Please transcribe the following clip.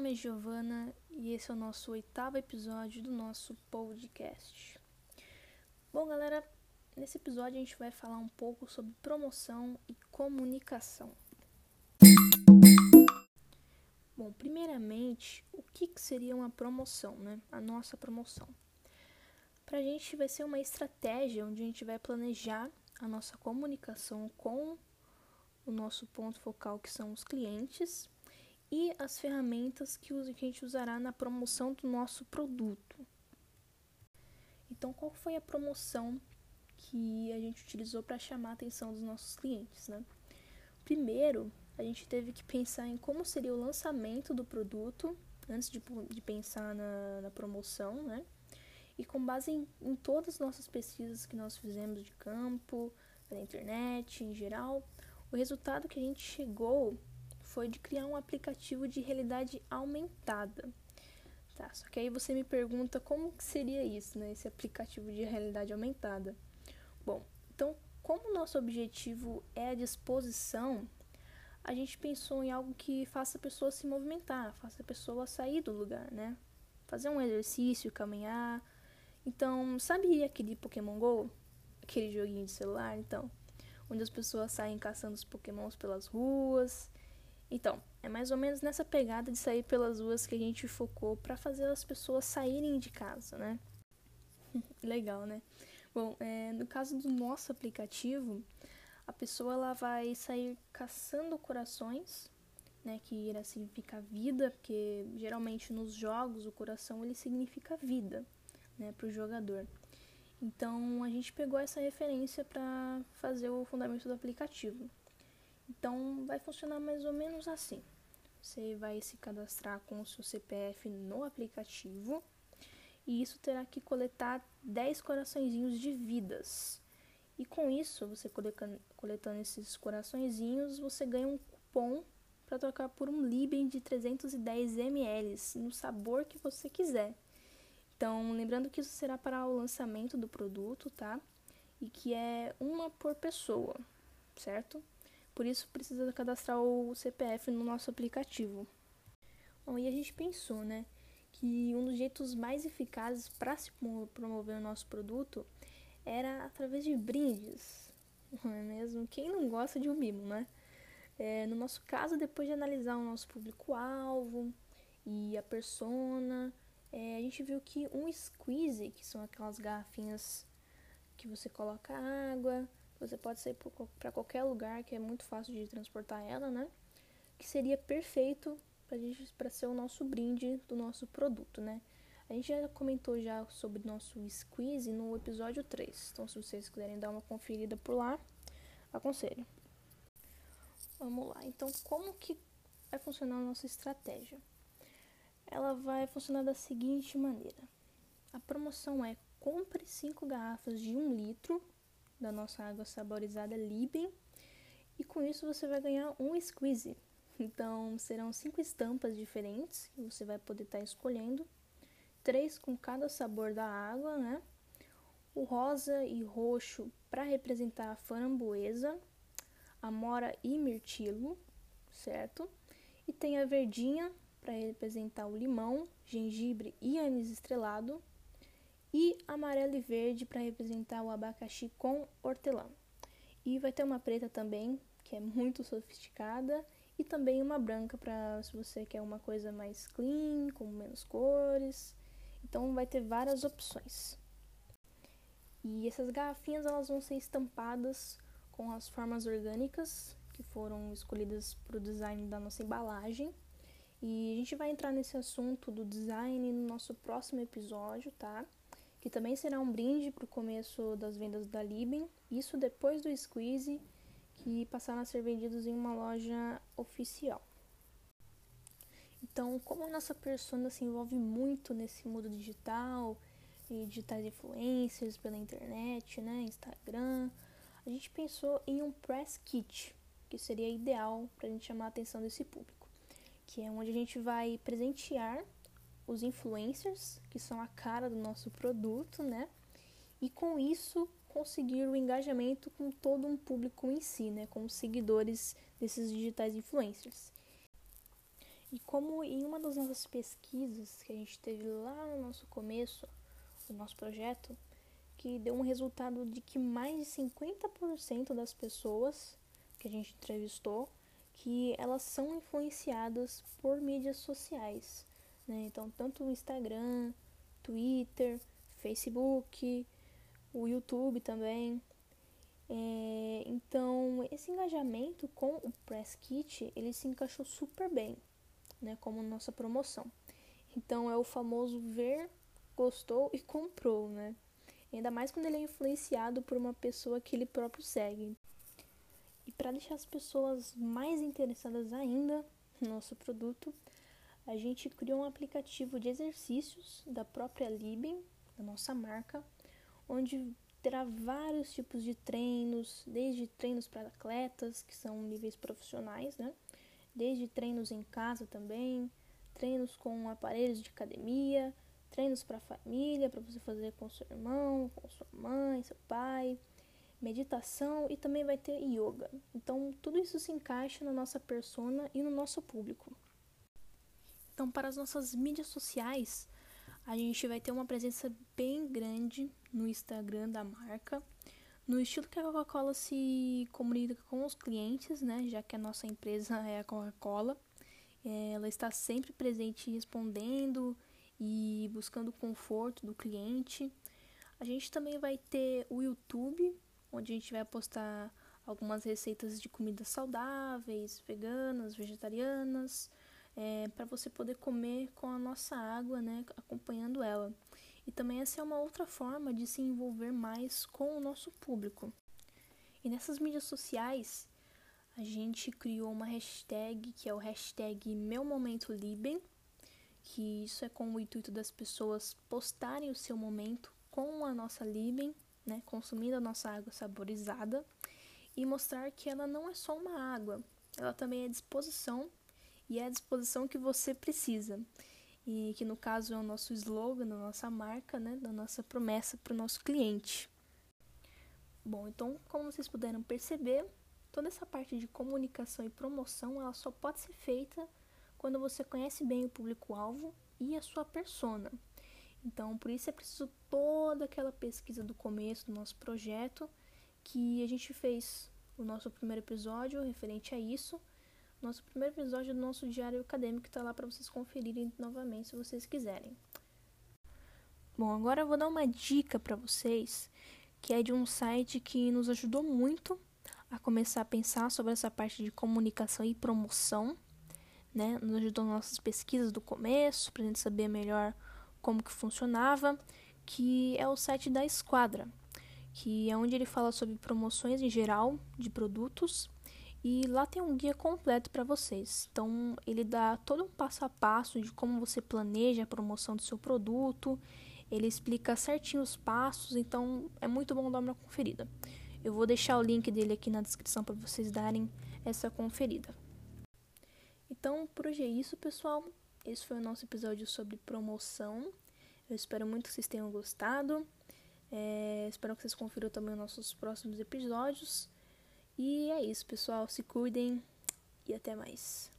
nome é Giovana e esse é o nosso oitavo episódio do nosso podcast. Bom, galera, nesse episódio a gente vai falar um pouco sobre promoção e comunicação. Bom, primeiramente, o que, que seria uma promoção, né? A nossa promoção. Para a gente vai ser uma estratégia onde a gente vai planejar a nossa comunicação com o nosso ponto focal, que são os clientes, e as ferramentas que a gente usará na promoção do nosso produto. Então, qual foi a promoção que a gente utilizou para chamar a atenção dos nossos clientes, né? Primeiro, a gente teve que pensar em como seria o lançamento do produto antes de, de pensar na, na, promoção, né? E com base em, em todas as nossas pesquisas que nós fizemos de campo, na internet, em geral, o resultado que a gente chegou foi de criar um aplicativo de realidade aumentada. Tá, só que aí você me pergunta como que seria isso, né, esse aplicativo de realidade aumentada. Bom, então, como nosso objetivo é a disposição, a gente pensou em algo que faça a pessoa se movimentar, faça a pessoa sair do lugar, né? Fazer um exercício, caminhar. Então, sabe aquele Pokémon GO? Aquele joguinho de celular, então, onde as pessoas saem caçando os pokémons pelas ruas então, é mais ou menos nessa pegada de sair pelas ruas que a gente focou para fazer as pessoas saírem de casa, né? Legal, né? Bom, é, no caso do nosso aplicativo, a pessoa ela vai sair caçando corações, né, que irá significar vida, porque geralmente nos jogos o coração ele significa vida, né, para o jogador. Então a gente pegou essa referência para fazer o fundamento do aplicativo. Então, vai funcionar mais ou menos assim. Você vai se cadastrar com o seu CPF no aplicativo e isso terá que coletar 10 coraçõezinhos de vidas. E com isso, você coletando, esses coraçõezinhos, você ganha um cupom para trocar por um Liben de 310 ml no sabor que você quiser. Então, lembrando que isso será para o lançamento do produto, tá? E que é uma por pessoa, certo? Por isso precisa cadastrar o CPF no nosso aplicativo. Bom, e a gente pensou, né, que um dos jeitos mais eficazes para se promover o nosso produto era através de brindes, não é mesmo? Quem não gosta de um mimo, né? É, no nosso caso, depois de analisar o nosso público-alvo e a persona, é, a gente viu que um squeeze, que são aquelas garrafinhas que você coloca água, você pode sair para qualquer lugar, que é muito fácil de transportar ela, né? Que seria perfeito para ser o nosso brinde do nosso produto, né? A gente já comentou já sobre nosso squeeze no episódio 3. Então, se vocês quiserem dar uma conferida por lá, aconselho. Vamos lá. Então, como que vai funcionar a nossa estratégia? Ela vai funcionar da seguinte maneira. A promoção é compre 5 garrafas de 1 um litro da nossa água saborizada Liben. E com isso você vai ganhar um squeeze. Então serão cinco estampas diferentes que você vai poder estar tá escolhendo. Três com cada sabor da água, né? O rosa e roxo para representar a framboesa, a mora e mirtilo, certo? E tem a verdinha para representar o limão, gengibre e anis estrelado e amarelo e verde para representar o abacaxi com hortelã. E vai ter uma preta também, que é muito sofisticada, e também uma branca para se você quer uma coisa mais clean, com menos cores. Então vai ter várias opções. E essas garrafinhas elas vão ser estampadas com as formas orgânicas que foram escolhidas para o design da nossa embalagem. E a gente vai entrar nesse assunto do design no nosso próximo episódio, tá? Que também será um brinde para o começo das vendas da Liben, isso depois do squeeze, que passaram a ser vendidos em uma loja oficial. Então, como a nossa persona se envolve muito nesse mundo digital, e digitais influencers pela internet, né, Instagram, a gente pensou em um press kit, que seria ideal para a gente chamar a atenção desse público, que é onde a gente vai presentear os influencers, que são a cara do nosso produto, né? E com isso conseguir o engajamento com todo um público em si, né? Com os seguidores desses digitais influencers. E como em uma das nossas pesquisas que a gente teve lá no nosso começo do nosso projeto, que deu um resultado de que mais de 50% das pessoas que a gente entrevistou, que elas são influenciadas por mídias sociais, né? Então, tanto o Instagram, Twitter, Facebook, o YouTube também. É, então, esse engajamento com o Press Kit, ele se encaixou super bem, né, como nossa promoção. Então, é o famoso ver, gostou e comprou, né? Ainda mais quando ele é influenciado por uma pessoa que ele próprio segue. E para deixar as pessoas mais interessadas ainda no nosso produto, a gente criou um aplicativo de exercícios da própria Libem, da nossa marca, onde terá vários tipos de treinos, desde treinos para atletas, que são níveis profissionais, né? Desde treinos em casa também, treinos com aparelhos de academia, treinos para família, para você fazer com seu irmão, com sua mãe, seu pai, meditação e também vai ter yoga. Então, tudo isso se encaixa na nossa persona e no nosso público. Então, para as nossas mídias sociais, a gente vai ter uma presença bem grande no Instagram da marca, no estilo que a Coca-Cola se comunica com os clientes, né? Já que a nossa empresa é a Coca-Cola. Ela está sempre presente respondendo e buscando o conforto do cliente. A gente também vai ter o YouTube, onde a gente vai postar algumas receitas de comidas saudáveis, veganas, vegetarianas, é, para você poder comer com a nossa água, né, acompanhando ela. E também essa é uma outra forma de se envolver mais com o nosso público. E nessas mídias sociais, a gente criou uma hashtag que é o hashtag Meu Momento Liben, que isso é com o intuito das pessoas postarem o seu momento com a nossa Liben, né, consumindo a nossa água saborizada e mostrar que ela não é só uma água, ela também é disposição e é a disposição que você precisa. E que no caso é o nosso slogan, da nossa marca, né, da nossa promessa para o nosso cliente. Bom, então, como vocês puderam perceber, toda essa parte de comunicação e promoção, ela só pode ser feita quando você conhece bem o público-alvo e a sua persona. Então, por isso é preciso toda aquela pesquisa do começo do nosso projeto, que a gente fez o nosso primeiro episódio referente a isso. Nosso primeiro episódio do nosso diário acadêmico está lá para vocês conferirem novamente se vocês quiserem. Bom, agora eu vou dar uma dica para vocês, que é de um site que nos ajudou muito a começar a pensar sobre essa parte de comunicação e promoção né? Nos ajudou nas nossas pesquisas do começo, para a gente saber melhor como que funcionava, que é o site da Esquadra, que é onde ele fala sobre promoções em geral de produtos e lá tem um guia completo para vocês. Então, ele dá todo um passo a passo de como você planeja a promoção do seu produto. Ele explica certinho os passos, então é muito bom dar uma conferida. Eu vou deixar o link dele aqui na descrição para vocês darem essa conferida. Então, por hoje é isso, pessoal. Esse foi o nosso episódio sobre promoção. Eu espero muito que vocês tenham gostado. É, espero que vocês confiram também os nossos próximos episódios. E é isso, pessoal. Se cuidem e até mais.